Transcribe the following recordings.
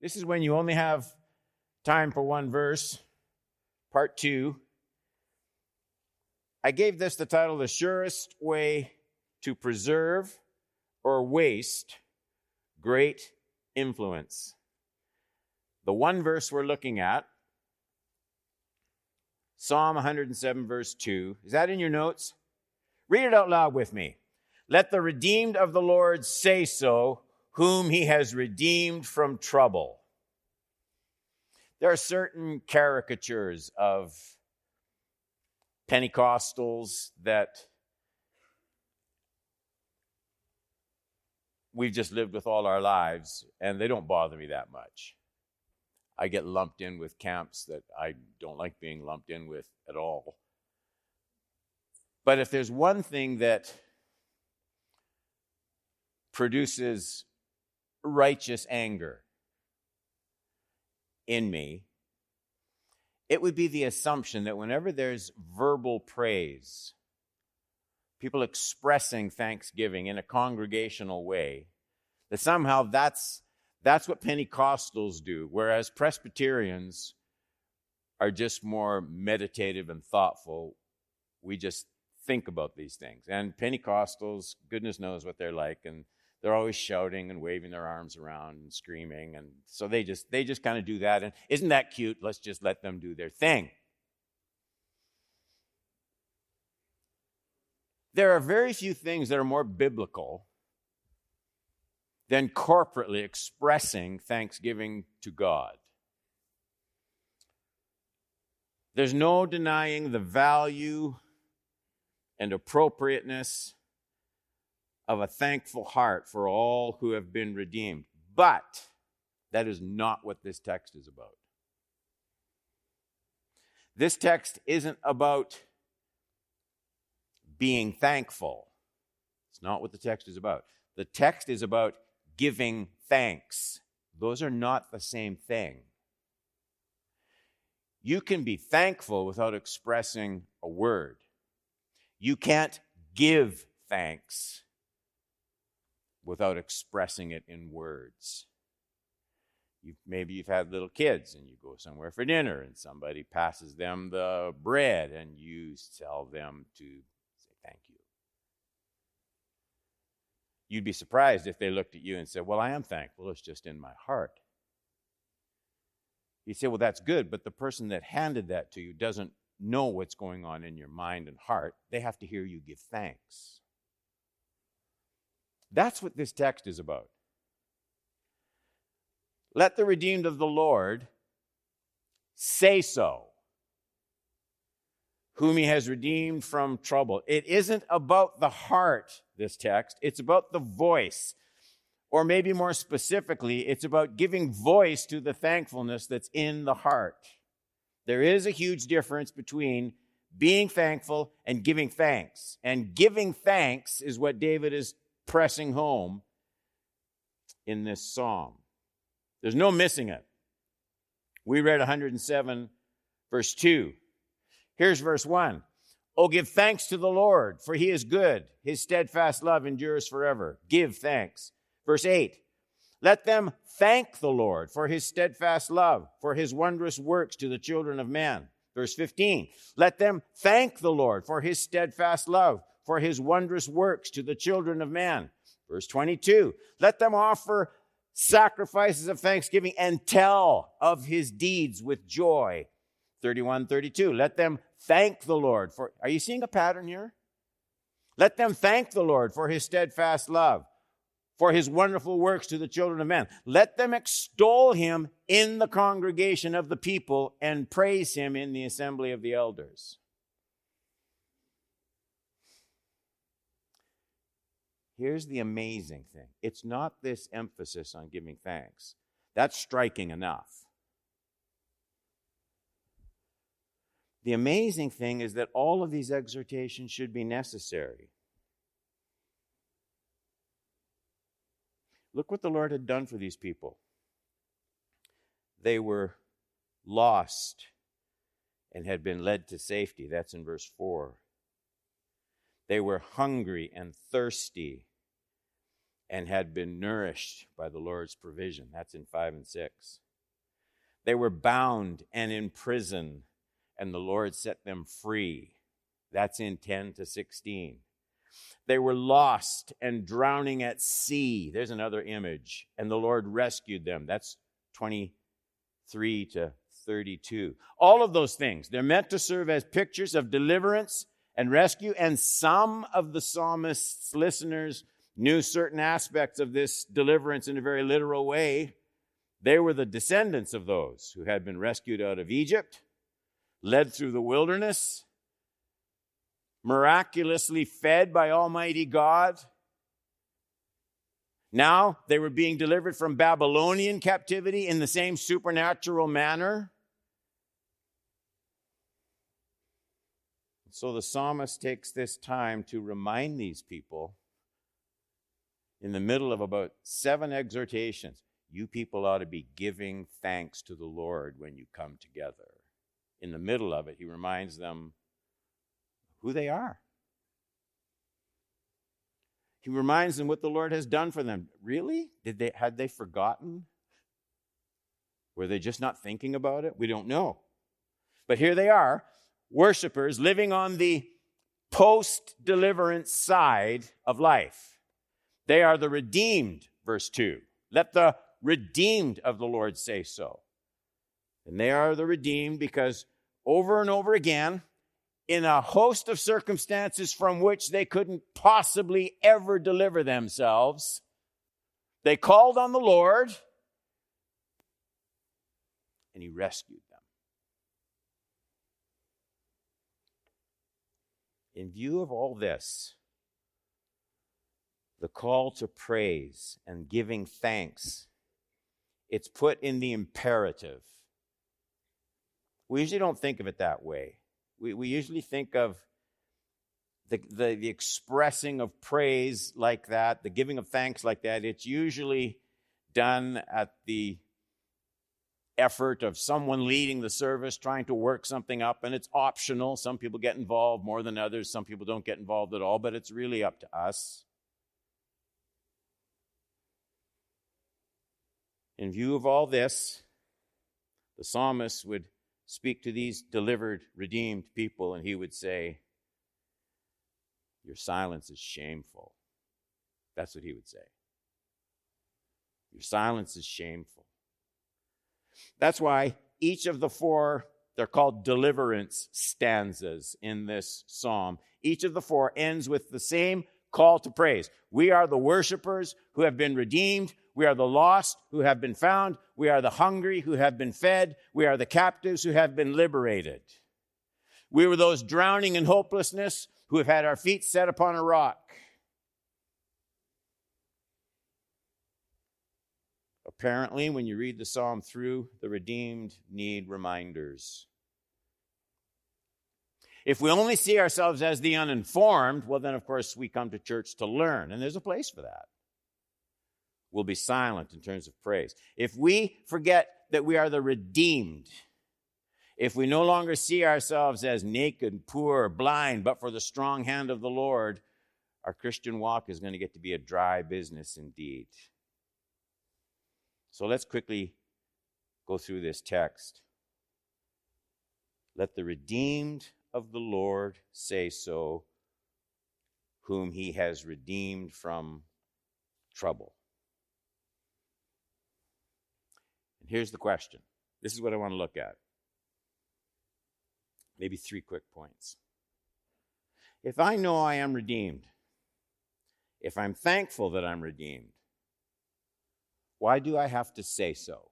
This is when you only have time for one verse, part two. I gave this the title The Surest Way to Preserve or Waste Great Influence. The one verse we're looking at, Psalm 107, verse 2. Is that in your notes? Read it out loud with me. Let the redeemed of the Lord say so, whom he has redeemed from trouble. There are certain caricatures of Pentecostals that we've just lived with all our lives, and they don't bother me that much. I get lumped in with camps that I don't like being lumped in with at all. But if there's one thing that produces righteous anger in me, it would be the assumption that whenever there's verbal praise, people expressing thanksgiving in a congregational way, that somehow that's that's what Pentecostals do, whereas Presbyterians are just more meditative and thoughtful. We just think about these things. And Pentecostals, goodness knows what they're like, and they're always shouting and waving their arms around and screaming and so they just they just kind of do that and isn't that cute let's just let them do their thing there are very few things that are more biblical than corporately expressing thanksgiving to God. There's no denying the value and appropriateness of a thankful heart for all who have been redeemed. But that is not what this text is about. This text isn't about being thankful. It's not what the text is about. The text is about giving thanks. Those are not the same thing. You can be thankful without expressing a word. You can't give thanks without expressing it in words. You've, maybe you've had little kids and you go somewhere for dinner and somebody passes them the bread and you tell them to say thank you. You'd be surprised if they looked at you and said, Well, I am thankful, it's just in my heart. You say, Well, that's good, but the person that handed that to you doesn't know what's going on in your mind and heart. They have to hear you give thanks. That's what this text is about. Let the redeemed of the Lord say so whom he has redeemed from trouble. It isn't about the heart, this text, it's about the voice. Or maybe more specifically, it's about giving voice to the thankfulness that's in the heart. There is a huge difference between being thankful and giving thanks. And giving thanks is what David is pressing home in this psalm. There's no missing it. We read 107, verse 2. Here's verse 1. Oh, give thanks to the Lord, for he is good. His steadfast love endures forever. Give thanks. Verse 8. Let them thank the Lord for his steadfast love, for his wondrous works to the children of man. Verse 15. Let them thank the Lord for his steadfast love, for his wondrous works to the children of man. Verse 22. Let them offer sacrifices of thanksgiving and tell of his deeds with joy. 31, 32. Let them thank the Lord for, are you seeing a pattern here? Let them thank the Lord for his steadfast love, for his wonderful works to the children of men. Let them extol him in the congregation of the people and praise him in the assembly of the elders. Here's the amazing thing it's not this emphasis on giving thanks. That's striking enough. The amazing thing is that all of these exhortations should be necessary. Look what the Lord had done for these people. They were lost and had been led to safety. That's in verse 4. They were hungry and thirsty and had been nourished by the Lord's provision. That's in 5 and 6. They were bound and in prison, and the Lord set them free. That's in 10 to 16. They were lost and drowning at sea. There's another image. And the Lord rescued them. That's 23 to 32. All of those things, they're meant to serve as pictures of deliverance and rescue. And some of the psalmist's listeners knew certain aspects of this deliverance in a very literal way. They were the descendants of those who had been rescued out of Egypt, led through the wilderness, miraculously fed by Almighty God. Now they were being delivered from Babylonian captivity in the same supernatural manner. So the psalmist takes this time to remind these people in the middle of about seven exhortations you people ought to be giving thanks to the Lord when you come together. In the middle of it, he reminds them who they are. He reminds them what the Lord has done for them. Really? Did they had they forgotten? Were they just not thinking about it? We don't know. But here they are, worshipers living on the post deliverance side of life. They are the redeemed, verse 2. Let the redeemed of the Lord say so. And they are the redeemed because over and over again, in a host of circumstances from which they couldn't possibly ever deliver themselves. They called on the Lord and He rescued them. In view of all this, the call to praise and giving thanks, it's put in the imperative. We usually don't think of it that way. We, we usually think of the, the, the expressing of praise like that, the giving of thanks like that. It's usually done at the effort of someone leading the service, trying to work something up, and it's optional. Some people get involved more than others, some people don't get involved at all, but it's really up to us. In view of all this, the psalmist would speak to these delivered, redeemed people, and he would say, Your silence is shameful. That's what he would say. Your silence is shameful. That's why each of the four, they're called deliverance stanzas in this psalm. Each of the four ends with the same call to praise. We are the worshipers who have been redeemed. We are the lost who have been found. We are the hungry who have been fed. We are the captives who have been liberated. We were those drowning in hopelessness who have had our feet set upon a rock. Apparently, when you read the psalm through, the redeemed need reminders. If we only see ourselves as the uninformed, well, then, of course, we come to church to learn, and there's a place for that will be silent in terms of praise. If we forget that we are the redeemed, if we no longer see ourselves as naked, poor, blind, but for the strong hand of the Lord, our Christian walk is going to get to be a dry business indeed. So let's quickly go through this text. Let the redeemed of the Lord say so, whom he has redeemed from trouble. Here's the question. This is what I want to look at. Maybe three quick points. If I know I am redeemed, if I'm thankful that I'm redeemed, why do I have to say so?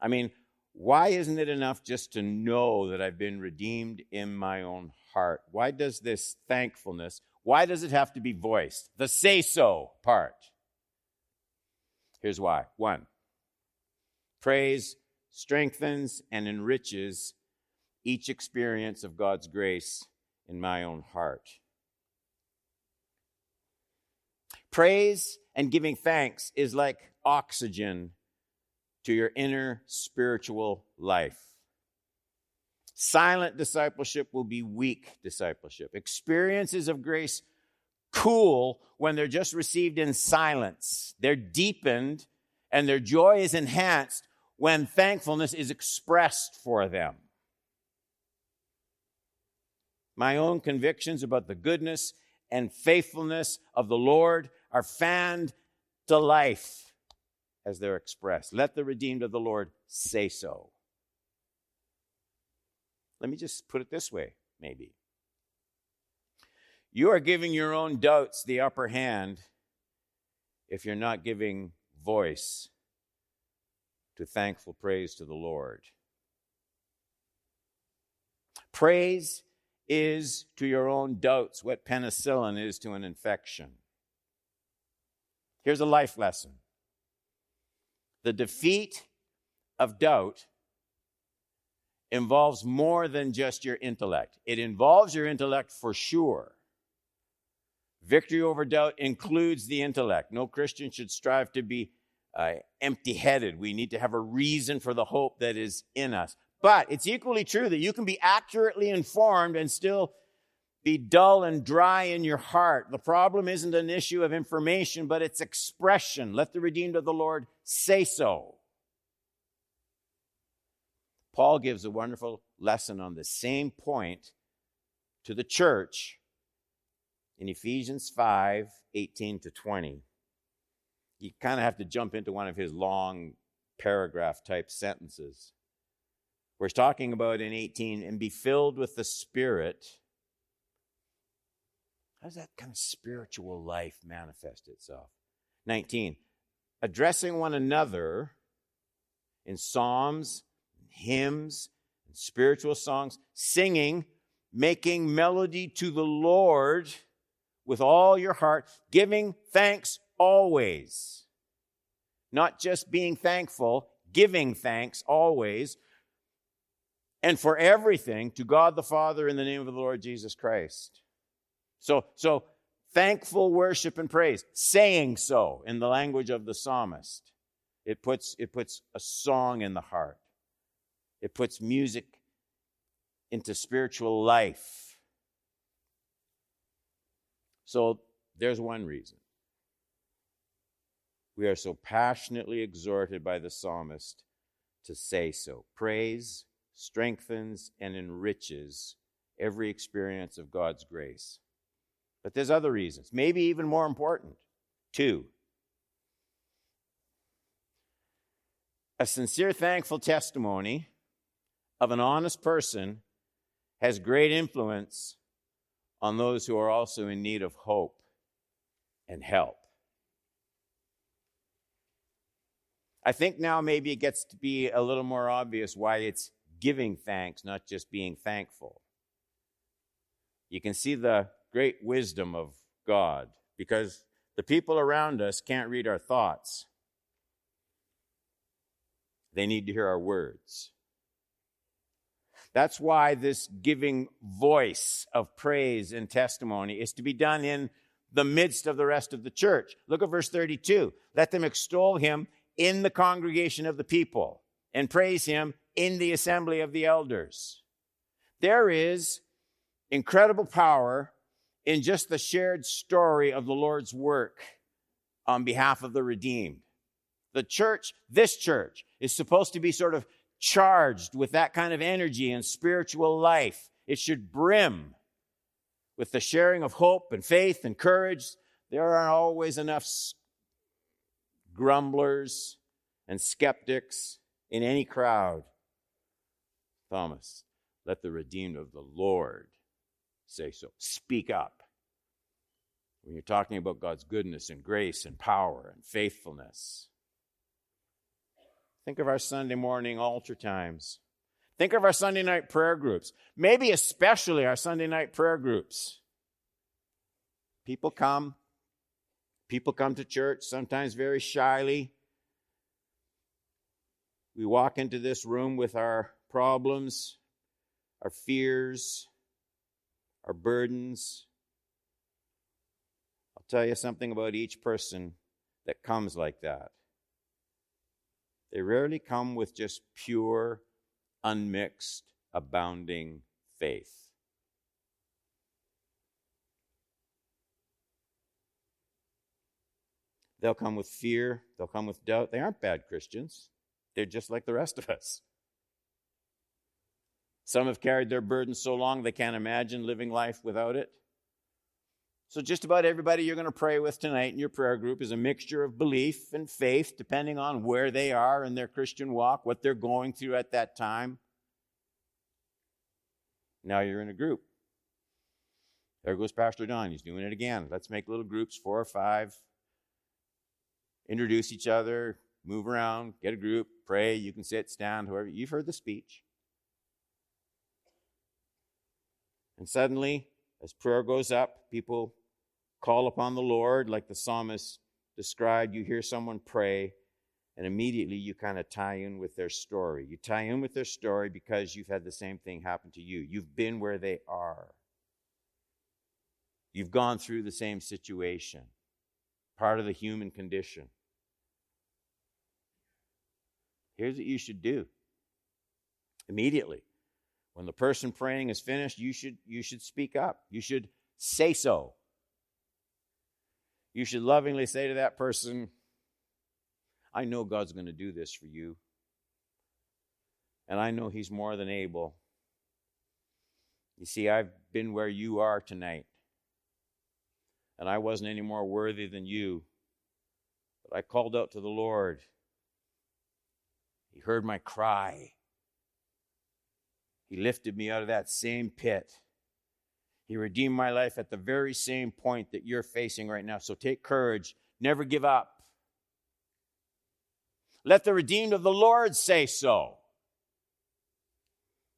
I mean, why isn't it enough just to know that I've been redeemed in my own heart? Why does this thankfulness, why does it have to be voiced? The say so part. Here's why. One, Praise strengthens and enriches each experience of God's grace in my own heart. Praise and giving thanks is like oxygen to your inner spiritual life. Silent discipleship will be weak discipleship. Experiences of grace cool when they're just received in silence. They're deepened and their joy is enhanced when thankfulness is expressed for them. My own convictions about the goodness and faithfulness of the Lord are fanned to life as they're expressed. Let the redeemed of the Lord say so. Let me just put it this way, maybe. You are giving your own doubts the upper hand if you're not giving voice to thankful praise to the Lord. Praise is to your own doubts what penicillin is to an infection. Here's a life lesson the defeat of doubt involves more than just your intellect, it involves your intellect for sure. Victory over doubt includes the intellect. No Christian should strive to be uh, empty headed. We need to have a reason for the hope that is in us. But it's equally true that you can be accurately informed and still be dull and dry in your heart. The problem isn't an issue of information, but it's expression. Let the redeemed of the Lord say so. Paul gives a wonderful lesson on the same point to the church in Ephesians 5 18 to 20. You kind of have to jump into one of his long paragraph type sentences where he's talking about in 18 and be filled with the Spirit. How does that kind of spiritual life manifest itself? 19. Addressing one another in psalms, hymns, and spiritual songs, singing, making melody to the Lord with all your heart, giving thanks always. Not just being thankful, giving thanks always. And for everything to God the Father in the name of the Lord Jesus Christ. So, so thankful worship and praise, saying so in the language of the psalmist. It puts, it puts a song in the heart. It puts music into spiritual life. So there's one reason. We are so passionately exhorted by the psalmist to say so. Praise strengthens and enriches every experience of God's grace. But there's other reasons, maybe even more important. Two, a sincere, thankful testimony of an honest person has great influence on those who are also in need of hope and help. I think now maybe it gets to be a little more obvious why it's giving thanks, not just being thankful. You can see the great wisdom of God because the people around us can't read our thoughts. They need to hear our words. That's why this giving voice of praise and testimony is to be done in the midst of the rest of the church. Look at verse 32. Let them extol him in the congregation of the people and praise him in the assembly of the elders. There is incredible power in just the shared story of the Lord's work on behalf of the redeemed. The church, this church, is supposed to be sort of charged with that kind of energy and spiritual life. It should brim with the sharing of hope and faith and courage. There are always enough grumblers and skeptics in any crowd. Thomas, let the redeemed of the Lord say so. Speak up. When you're talking about God's goodness and grace and power and faithfulness, Think of our Sunday morning altar times. Think of our Sunday night prayer groups, maybe especially our Sunday night prayer groups. People come, people come to church, sometimes very shyly. We walk into this room with our problems, our fears, our burdens. I'll tell you something about each person that comes like that. They rarely come with just pure, unmixed, abounding faith. They'll come with fear, they'll come with doubt. They aren't bad Christians, they're just like the rest of us. Some have carried their burden so long they can't imagine living life without it. So, just about everybody you're going to pray with tonight in your prayer group is a mixture of belief and faith, depending on where they are in their Christian walk, what they're going through at that time. Now you're in a group. There goes Pastor Don. He's doing it again. Let's make little groups, four or five. Introduce each other, move around, get a group, pray. You can sit, stand, whoever. You've heard the speech. And suddenly, as prayer goes up, people call upon the Lord, like the psalmist described. You hear someone pray, and immediately you kind of tie in with their story. You tie in with their story because you've had the same thing happen to you. You've been where they are, you've gone through the same situation, part of the human condition. Here's what you should do immediately when the person praying is finished, you should, you should speak up. You should say so. You should lovingly say to that person, I know God's going to do this for you. And I know He's more than able. You see, I've been where you are tonight. And I wasn't any more worthy than you. But I called out to the Lord. He heard my cry. He lifted me out of that same pit. He redeemed my life at the very same point that you're facing right now. So take courage. Never give up. Let the redeemed of the Lord say so.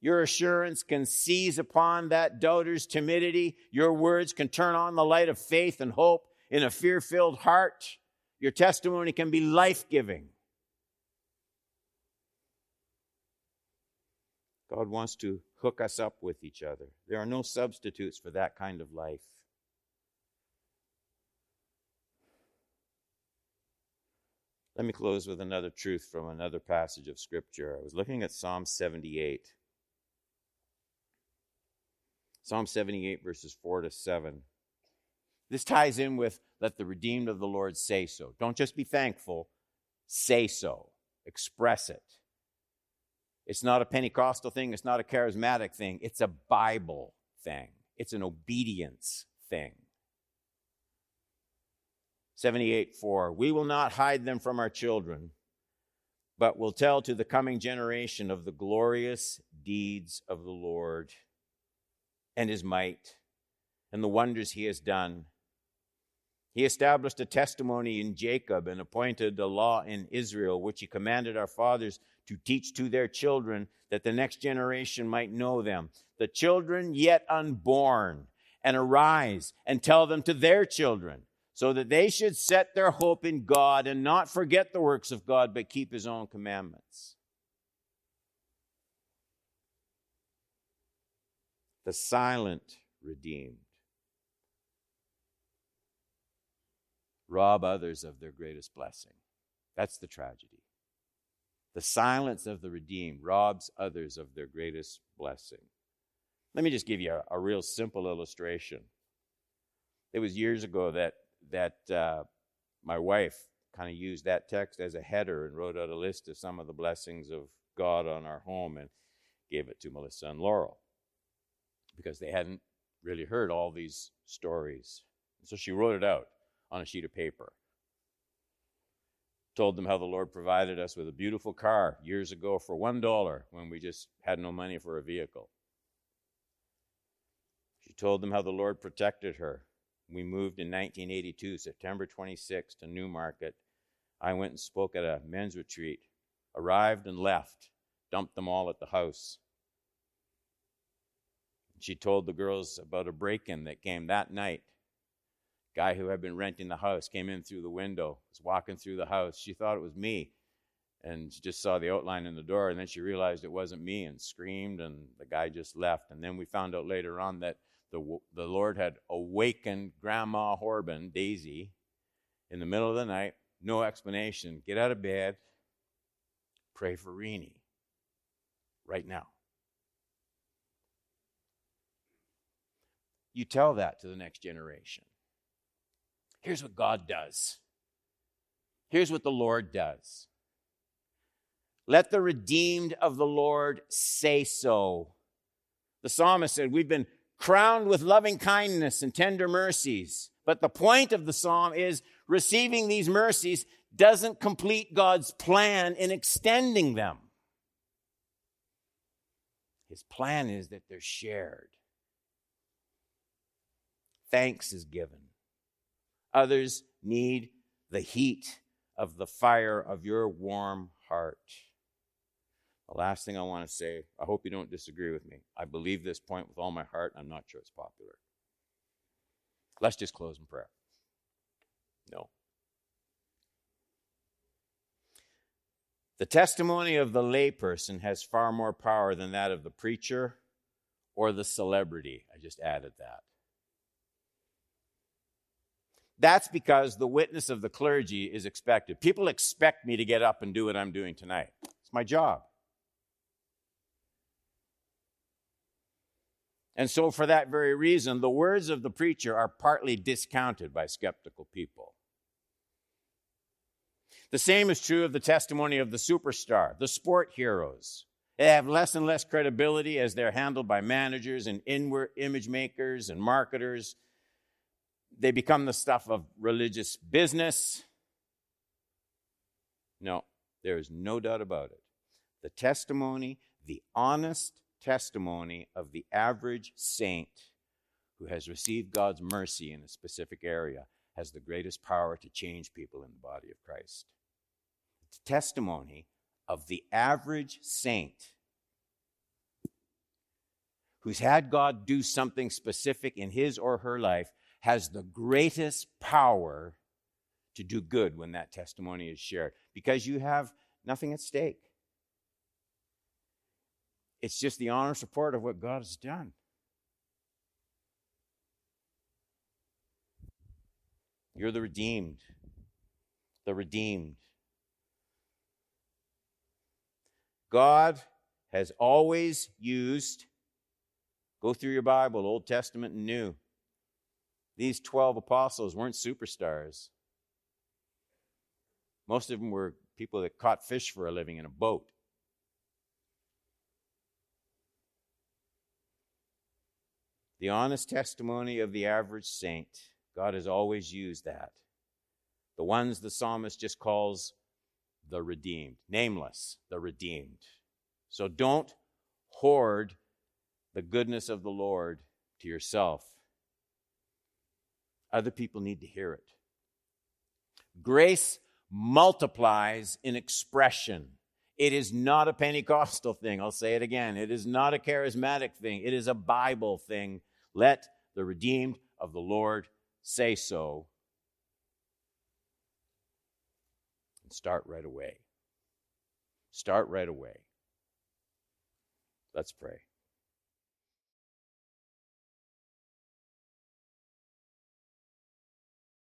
Your assurance can seize upon that doubter's timidity. Your words can turn on the light of faith and hope in a fear filled heart. Your testimony can be life giving. God wants to hook us up with each other. There are no substitutes for that kind of life. Let me close with another truth from another passage of Scripture. I was looking at Psalm 78. Psalm 78, verses 4 to 7. This ties in with let the redeemed of the Lord say so. Don't just be thankful, say so, express it. It's not a Pentecostal thing, it's not a charismatic thing, it's a Bible thing, it's an obedience thing. 78 4 We will not hide them from our children, but will tell to the coming generation of the glorious deeds of the Lord and his might and the wonders he has done. He established a testimony in Jacob and appointed a law in Israel, which he commanded our fathers to teach to their children that the next generation might know them. The children yet unborn, and arise and tell them to their children, so that they should set their hope in God and not forget the works of God, but keep his own commandments. The silent redeemed. Rob others of their greatest blessing. That's the tragedy. The silence of the redeemed robs others of their greatest blessing. Let me just give you a, a real simple illustration. It was years ago that that uh, my wife kind of used that text as a header and wrote out a list of some of the blessings of God on our home and gave it to Melissa and Laurel because they hadn't really heard all these stories. So she wrote it out on a sheet of paper told them how the Lord provided us with a beautiful car years ago for $1 when we just had no money for a vehicle. She told them how the Lord protected her. We moved in 1982, September 26, to Newmarket. I went and spoke at a men's retreat, arrived and left, dumped them all at the house. She told the girls about a break in that came that night. Guy who had been renting the house came in through the window, was walking through the house. She thought it was me and she just saw the outline in the door and then she realized it wasn't me and screamed and the guy just left. And then we found out later on that the, the lord had awakened grandma horban daisy in the middle of the night. No explanation. Get out of bed. Pray for Renee right now you tell that to the next generation Here's what God does Here's what the Lord does let the redeemed of the Lord say so. The psalmist said, We've been crowned with loving kindness and tender mercies. But the point of the psalm is receiving these mercies doesn't complete God's plan in extending them. His plan is that they're shared. Thanks is given. Others need the heat of the fire of your warm heart. The last thing I want to say, I hope you don't disagree with me. I believe this point with all my heart. I'm not sure it's popular. Let's just close in prayer. No. The testimony of the layperson has far more power than that of the preacher or the celebrity. I just added that. That's because the witness of the clergy is expected. People expect me to get up and do what I'm doing tonight. It's my job. And so, for that very reason, the words of the preacher are partly discounted by skeptical people. The same is true of the testimony of the superstar, the sport heroes. They have less and less credibility as they're handled by managers and inward image makers and marketers. They become the stuff of religious business. No, there is no doubt about it. The testimony, the honest testimony of the average saint who has received God's mercy in a specific area has the greatest power to change people in the body of Christ. The testimony of the average saint who's had God do something specific in his or her life has the greatest power to do good when that testimony is shared because you have nothing at stake. It's just the honor support of what God has done. You're the redeemed. The redeemed. God has always used, go through your Bible, Old Testament and New. These 12 apostles weren't superstars. Most of them were people that caught fish for a living in a boat. The honest testimony of the average saint, God has always used that. The ones the psalmist just calls the redeemed, nameless, the redeemed. So don't hoard the goodness of the Lord to yourself. Other people need to hear it. Grace multiplies in expression. It is not a Pentecostal thing. I'll say it again. It is not a charismatic thing. It is a Bible thing let the redeemed of the Lord say so. And start right away. Start right away. Let's pray.